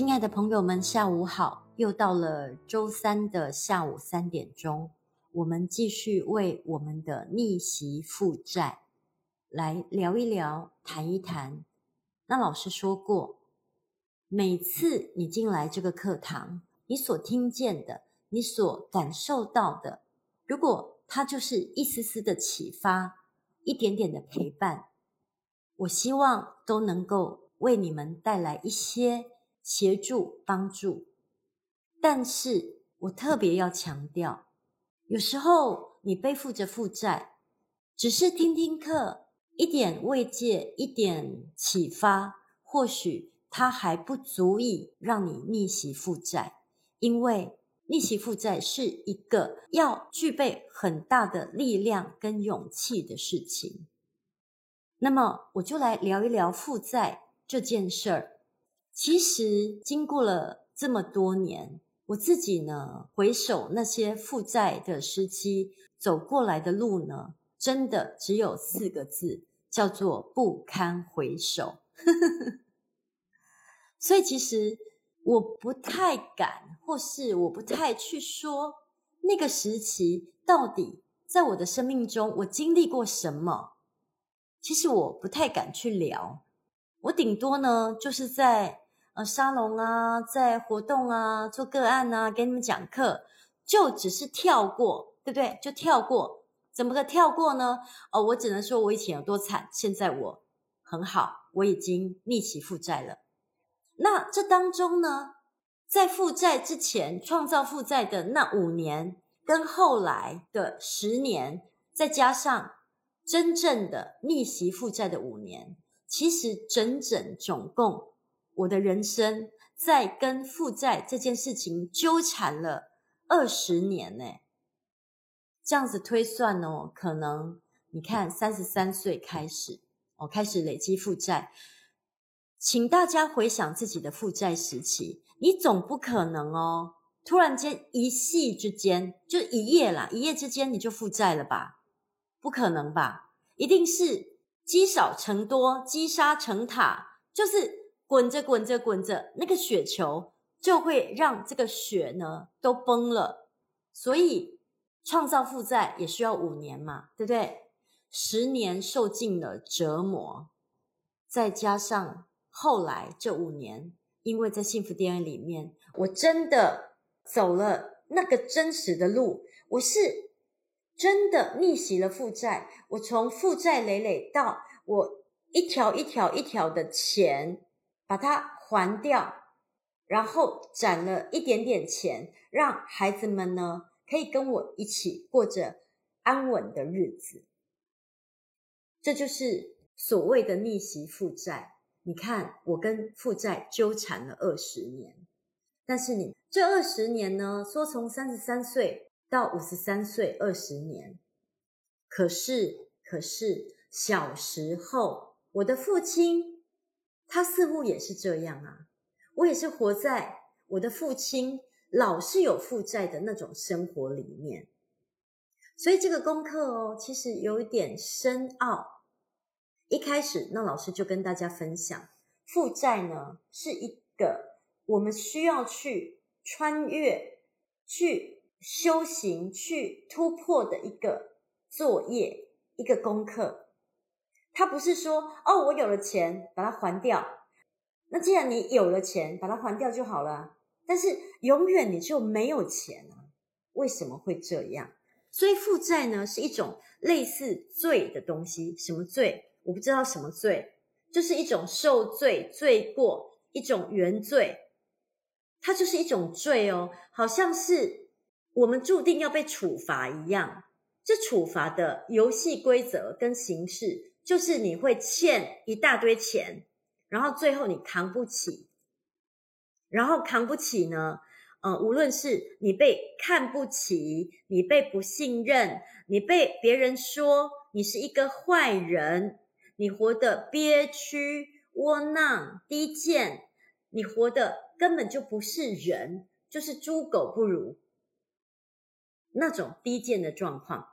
亲爱的朋友们，下午好！又到了周三的下午三点钟，我们继续为我们的逆袭负债来聊一聊、谈一谈。那老师说过，每次你进来这个课堂，你所听见的、你所感受到的，如果它就是一丝丝的启发，一点点的陪伴，我希望都能够为你们带来一些。协助帮助，但是我特别要强调，有时候你背负着负债，只是听听课，一点慰藉，一点启发，或许它还不足以让你逆袭负债，因为逆袭负债是一个要具备很大的力量跟勇气的事情。那么，我就来聊一聊负债这件事儿。其实经过了这么多年，我自己呢，回首那些负债的时期走过来的路呢，真的只有四个字，叫做不堪回首。所以其实我不太敢，或是我不太去说那个时期到底在我的生命中我经历过什么。其实我不太敢去聊，我顶多呢就是在。呃，沙龙啊，在活动啊，做个案啊，给你们讲课，就只是跳过，对不对？就跳过，怎么个跳过呢？哦，我只能说我以前有多惨，现在我很好，我已经逆袭负债了。那这当中呢，在负债之前创造负债的那五年，跟后来的十年，再加上真正的逆袭负债的五年，其实整整总共。我的人生在跟负债这件事情纠缠了二十年呢，这样子推算哦，可能你看三十三岁开始，我开始累积负债，请大家回想自己的负债时期，你总不可能哦，突然间一夕之间就一夜啦，一夜之间你就负债了吧？不可能吧？一定是积少成多，积沙成塔，就是。滚着滚着滚着，那个雪球就会让这个雪呢都崩了。所以创造负债也需要五年嘛，对不对？十年受尽了折磨，再加上后来这五年，因为在幸福 DNA 里面，我真的走了那个真实的路，我是真的逆袭了负债。我从负债累累到我一条一条一条的钱。把它还掉，然后攒了一点点钱，让孩子们呢可以跟我一起过着安稳的日子。这就是所谓的逆袭负债。你看，我跟负债纠缠了二十年，但是你这二十年呢，说从三十三岁到五十三岁，二十年。可是，可是小时候我的父亲。他似乎也是这样啊，我也是活在我的父亲老是有负债的那种生活里面，所以这个功课哦，其实有一点深奥。一开始，那老师就跟大家分享，负债呢是一个我们需要去穿越、去修行、去突破的一个作业，一个功课。他不是说哦，我有了钱，把它还掉。那既然你有了钱，把它还掉就好了。但是永远你就没有钱啊？为什么会这样？所以负债呢是一种类似罪的东西。什么罪？我不知道什么罪，就是一种受罪、罪过，一种原罪。它就是一种罪哦，好像是我们注定要被处罚一样。这处罚的游戏规则跟形式。就是你会欠一大堆钱，然后最后你扛不起，然后扛不起呢？呃，无论是你被看不起，你被不信任，你被别人说你是一个坏人，你活得憋屈、窝囊、低贱，你活得根本就不是人，就是猪狗不如，那种低贱的状况。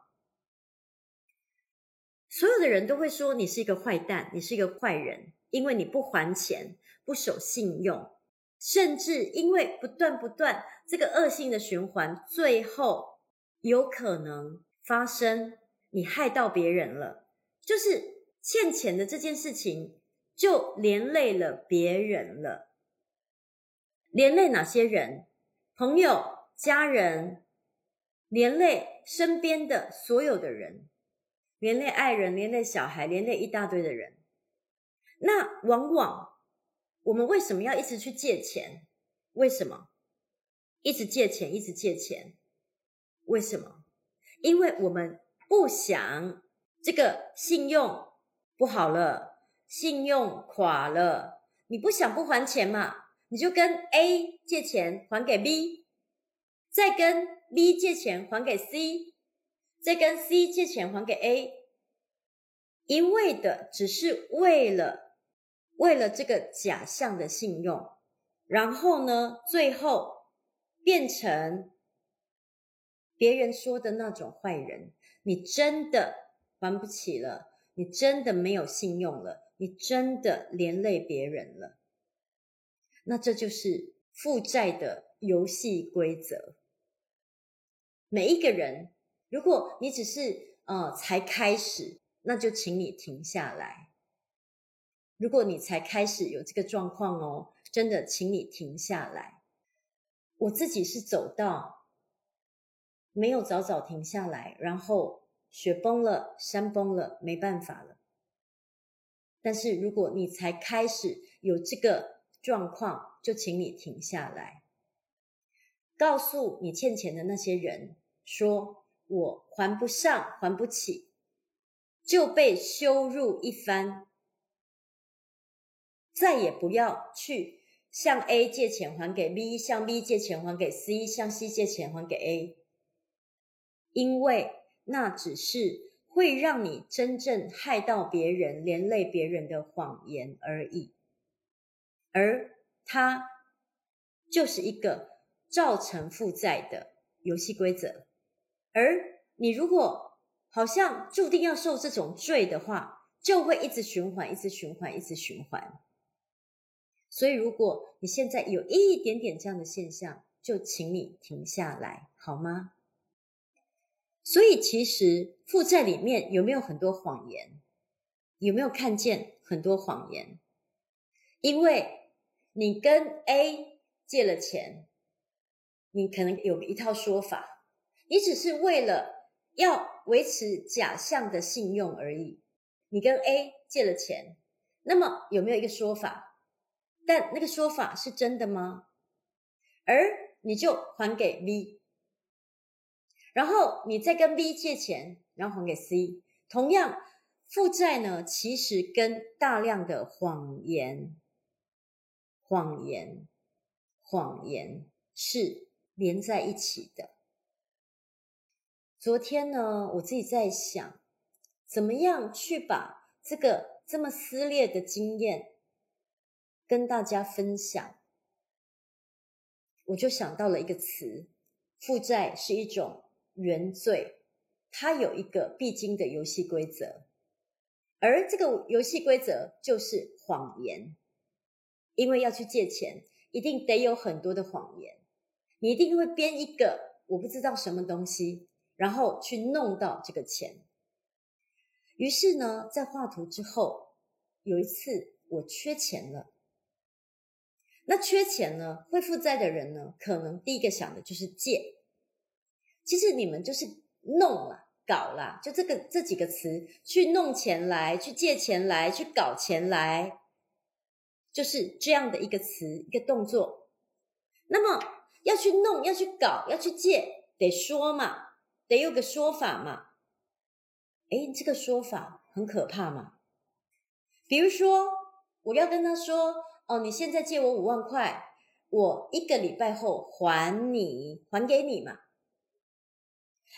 所有的人都会说你是一个坏蛋，你是一个坏人，因为你不还钱，不守信用，甚至因为不断不断这个恶性的循环，最后有可能发生你害到别人了，就是欠钱的这件事情就连累了别人了。连累哪些人？朋友、家人，连累身边的所有的人，连累爱人，连累小孩，连累一大堆的人。那往往我们为什么要一直去借钱？为什么？一直借钱，一直借钱？为什么？因为我们不想这个信用不好了，信用垮了，你不想不还钱嘛？你就跟 A 借钱还给 B，再跟 B 借钱还给 C，再跟 C 借钱还给 A，一味的只是为了为了这个假象的信用，然后呢，最后变成别人说的那种坏人。你真的还不起了，你真的没有信用了，你真的连累别人了。那这就是负债的游戏规则。每一个人，如果你只是呃才开始，那就请你停下来。如果你才开始有这个状况哦，真的，请你停下来。我自己是走到没有早早停下来，然后雪崩了，山崩了，没办法了。但是如果你才开始有这个，状况，就请你停下来，告诉你欠钱的那些人说：“我还不上，还不起，就被羞辱一番，再也不要去向 A 借钱还给 B，向 B 借钱还给 C，向 C 借钱还给 A，因为那只是会让你真正害到别人、连累别人的谎言而已。”而它就是一个造成负债的游戏规则，而你如果好像注定要受这种罪的话，就会一直循环，一直循环，一直循环。所以，如果你现在有一点点这样的现象，就请你停下来，好吗？所以，其实负债里面有没有很多谎言？有没有看见很多谎言？因为你跟 A 借了钱，你可能有一套说法，你只是为了要维持假象的信用而已。你跟 A 借了钱，那么有没有一个说法？但那个说法是真的吗？而你就还给 B，然后你再跟 B 借钱，然后还给 C。同样，负债呢，其实跟大量的谎言。谎言，谎言是连在一起的。昨天呢，我自己在想，怎么样去把这个这么撕裂的经验跟大家分享，我就想到了一个词：负债是一种原罪，它有一个必经的游戏规则，而这个游戏规则就是谎言。因为要去借钱，一定得有很多的谎言，你一定会编一个我不知道什么东西，然后去弄到这个钱。于是呢，在画图之后，有一次我缺钱了。那缺钱呢，会负债的人呢，可能第一个想的就是借。其实你们就是弄了、搞了，就这个这几个词，去弄钱来，去借钱来，去搞钱来。就是这样的一个词，一个动作。那么要去弄，要去搞，要去借，得说嘛，得有个说法嘛。诶，这个说法很可怕嘛。比如说，我要跟他说：“哦，你现在借我五万块，我一个礼拜后还你，还给你嘛。”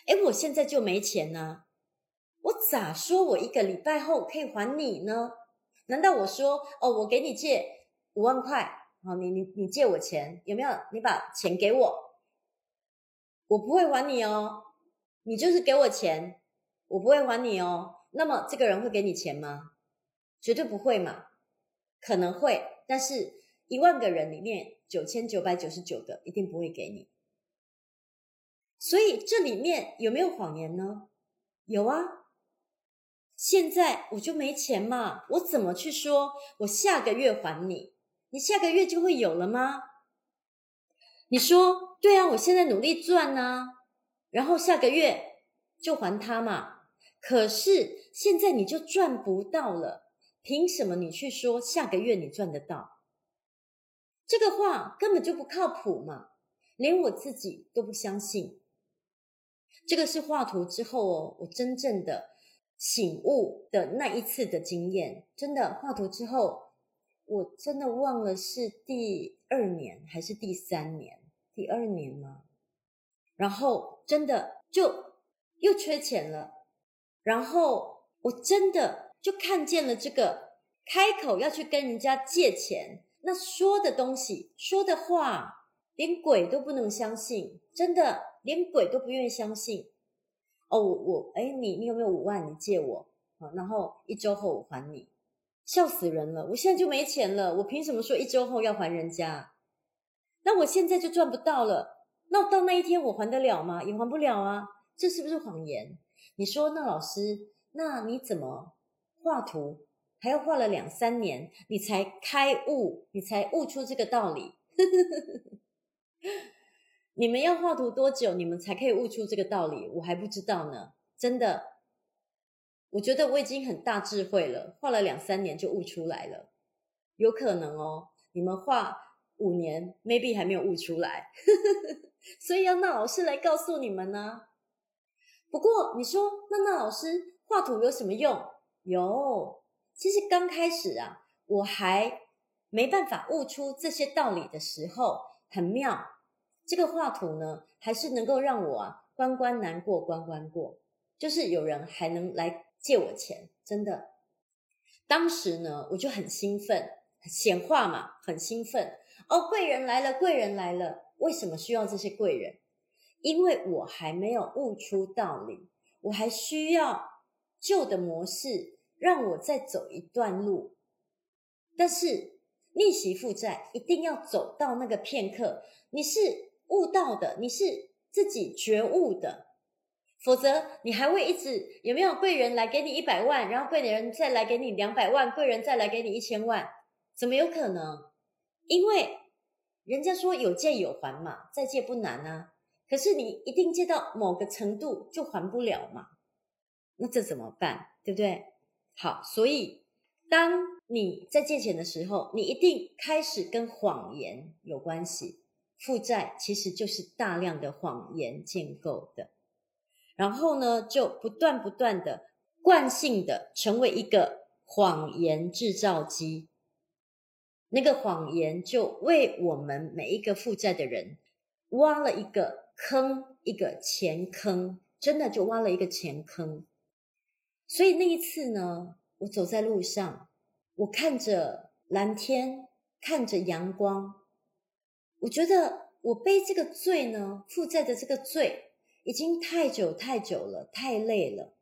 诶，我现在就没钱呢，我咋说我一个礼拜后可以还你呢？难道我说哦，我给你借五万块，好，你你你借我钱，有没有？你把钱给我，我不会还你哦。你就是给我钱，我不会还你哦。那么这个人会给你钱吗？绝对不会嘛。可能会，但是一万个人里面九千九百九十九个一定不会给你。所以这里面有没有谎言呢？有啊。现在我就没钱嘛，我怎么去说我下个月还你？你下个月就会有了吗？你说对啊，我现在努力赚呢，然后下个月就还他嘛。可是现在你就赚不到了，凭什么你去说下个月你赚得到？这个话根本就不靠谱嘛，连我自己都不相信。这个是画图之后哦，我真正的。醒悟的那一次的经验，真的画图之后，我真的忘了是第二年还是第三年，第二年吗？然后真的就又缺钱了，然后我真的就看见了这个开口要去跟人家借钱，那说的东西说的话，连鬼都不能相信，真的连鬼都不愿意相信。哦，我我哎，你你有没有五万？你借我啊，然后一周后我还你，笑死人了！我现在就没钱了，我凭什么说一周后要还人家？那我现在就赚不到了，那到那一天我还得了吗？也还不了啊！这是不是谎言？你说那老师，那你怎么画图还要画了两三年，你才开悟，你才悟出这个道理？你们要画图多久，你们才可以悟出这个道理？我还不知道呢。真的，我觉得我已经很大智慧了，画了两三年就悟出来了。有可能哦，你们画五年，maybe 还没有悟出来，所以要那老师来告诉你们呢。不过你说，那那老师画图有什么用？有，其实刚开始啊，我还没办法悟出这些道理的时候，很妙。这个画图呢，还是能够让我啊关关难过关关过，就是有人还能来借我钱，真的。当时呢，我就很兴奋，显化嘛，很兴奋。哦，贵人来了，贵人来了。为什么需要这些贵人？因为我还没有悟出道理，我还需要旧的模式让我再走一段路。但是逆袭负债一定要走到那个片刻，你是。悟到的，你是自己觉悟的，否则你还会一直有没有贵人来给你一百万，然后贵人再来给你两百万，贵人再来给你一千万，怎么有可能？因为人家说有借有还嘛，再借不难啊，可是你一定借到某个程度就还不了嘛，那这怎么办？对不对？好，所以当你在借钱的时候，你一定开始跟谎言有关系。负债其实就是大量的谎言建构的，然后呢，就不断不断的惯性的成为一个谎言制造机。那个谎言就为我们每一个负债的人挖了一个坑，一个钱坑，真的就挖了一个钱坑。所以那一次呢，我走在路上，我看着蓝天，看着阳光。我觉得我背这个罪呢，负债的这个罪已经太久太久了，太累了。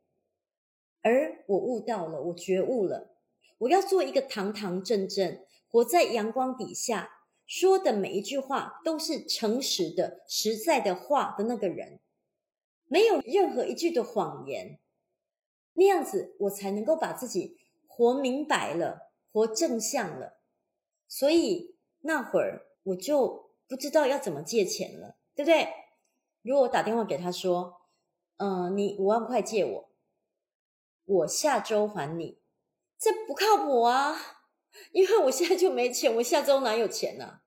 而我悟到了，我觉悟了，我要做一个堂堂正正活在阳光底下，说的每一句话都是诚实的、实在的话的那个人，没有任何一句的谎言。那样子我才能够把自己活明白了，活正向了。所以那会儿我就。不知道要怎么借钱了，对不对？如果我打电话给他说：“嗯、你五万块借我，我下周还你。”这不靠谱啊，因为我现在就没钱，我下周哪有钱呢、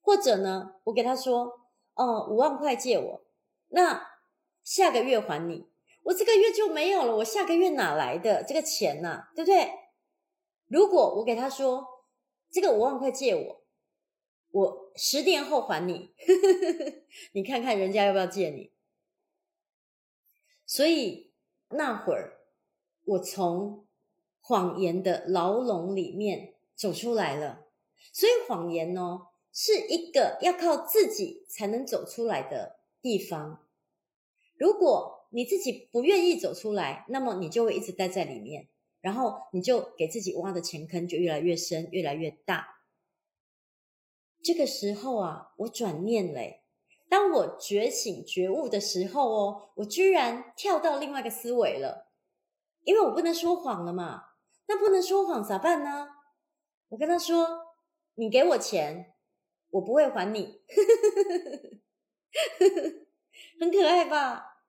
或者呢，我给他说：“哦、五万块借我，那下个月还你。”我这个月就没有了，我下个月哪来的这个钱呢、对不对？如果我给他说：“这个五万块借我。”我十年后还你，你看看人家要不要借你。所以那会儿，我从谎言的牢笼里面走出来了。所以谎言哦，是一个要靠自己才能走出来的地方。如果你自己不愿意走出来，那么你就会一直待在里面，然后你就给自己挖的钱坑就越来越深，越来越大。这个时候啊，我转念嘞，当我觉醒觉悟的时候哦，我居然跳到另外一个思维了，因为我不能说谎了嘛，那不能说谎咋办呢？我跟他说：“你给我钱，我不会还你。”很可爱吧？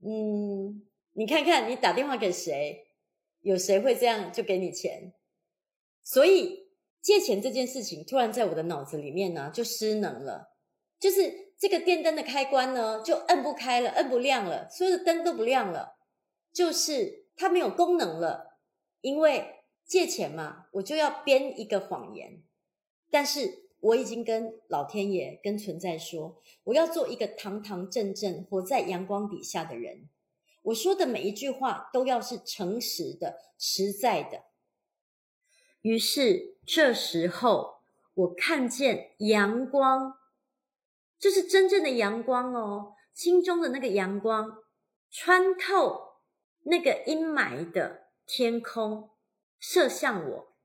嗯，你看看，你打电话给谁？有谁会这样就给你钱？所以。借钱这件事情突然在我的脑子里面呢，就失能了，就是这个电灯的开关呢，就摁不开了，摁不亮了，所有的灯都不亮了，就是它没有功能了。因为借钱嘛，我就要编一个谎言，但是我已经跟老天爷、跟存在说，我要做一个堂堂正正活在阳光底下的人，我说的每一句话都要是诚实的、实在的。于是这时候，我看见阳光，这是真正的阳光哦，心中的那个阳光，穿透那个阴霾的天空，射向我，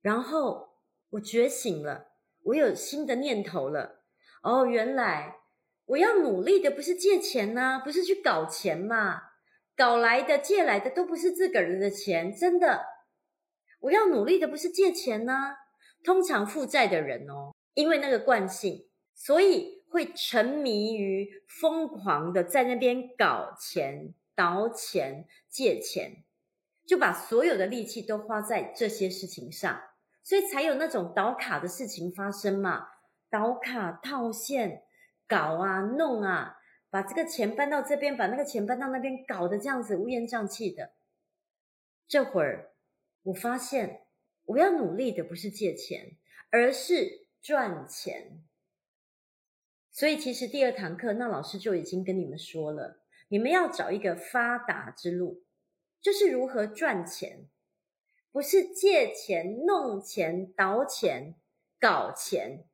然后我觉醒了，我有新的念头了。哦，原来我要努力的不是借钱呐、不是去搞钱嘛，搞来的、借来的都不是自个儿的钱，真的。我要努力的不是借钱呢、通常负债的人哦，因为那个惯性，所以会沉迷于疯狂的在那边搞钱、倒钱、借钱，就把所有的力气都花在这些事情上，所以才有那种倒卡的事情发生嘛，倒卡、套现、搞啊、弄啊，把这个钱搬到这边，把那个钱搬到那边，搞得这样子乌烟瘴气的，这会儿。我发现，我要努力的不是借钱，而是赚钱。所以，其实第二堂课，那老师就已经跟你们说了，你们要找一个发达之路，就是如何赚钱，不是借钱、弄钱、倒钱、搞钱。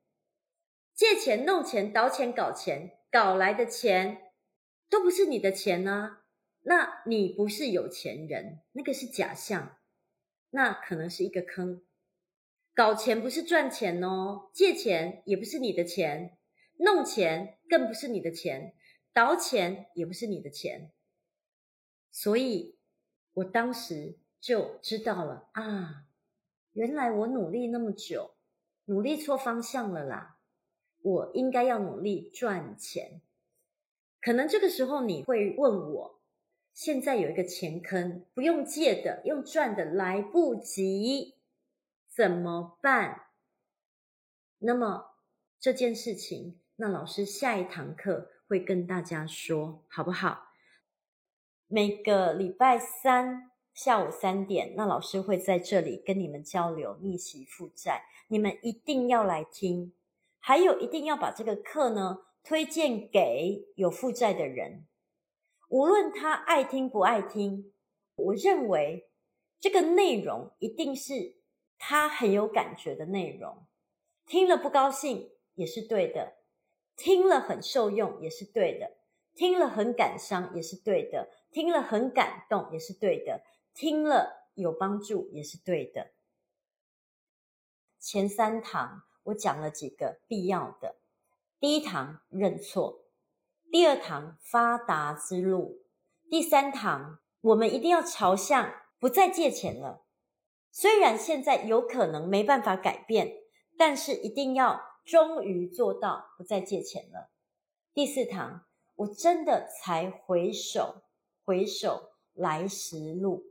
借钱、弄钱、倒钱、搞钱，搞来的钱都不是你的钱呢，那你不是有钱人，那个是假象。那可能是一个坑，搞钱不是赚钱哦，借钱也不是你的钱，弄钱更不是你的钱，倒钱也不是你的钱。所以，我当时就知道了啊，原来我努力那么久，努力错方向了啦，我应该要努力赚钱。可能这个时候你会问我。现在有一个钱坑，不用借的，用赚的来不及，怎么办？那么这件事情，那老师下一堂课会跟大家说，好不好？每个礼拜三下午三点，那老师会在这里跟你们交流逆袭负债，你们一定要来听，还有一定要把这个课呢推荐给有负债的人。无论他爱听不爱听，我认为这个内容一定是他很有感觉的内容。听了不高兴也是对的，听了很受用也是对的，听了很感伤也是对的，听了很感动也是对的，听了有帮助也是对的。前三堂我讲了几个必要的，第一堂认错。第二堂发达之路，第三堂我们一定要朝向不再借钱了。虽然现在有可能没办法改变，但是一定要终于做到不再借钱了。第四堂我真的才回首，回首来时路，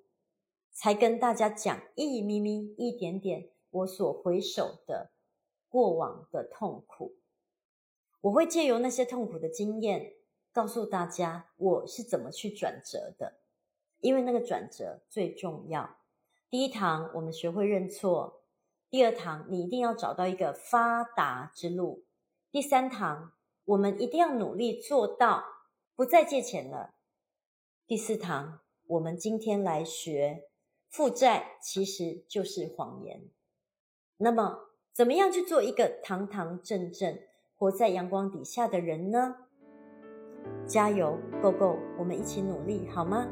才跟大家讲一咪咪一点点我所回首的过往的痛苦。我会借由那些痛苦的经验，告诉大家我是怎么去转折的，因为那个转折最重要。第一堂我们学会认错，第二堂你一定要找到一个发达之路，第三堂我们一定要努力做到不再借钱了，第四堂我们今天来学负债其实就是谎言。那么，怎么样去做一个堂堂正正，活在阳光底下的人呢？加油，Go Go！我们一起努力，好吗？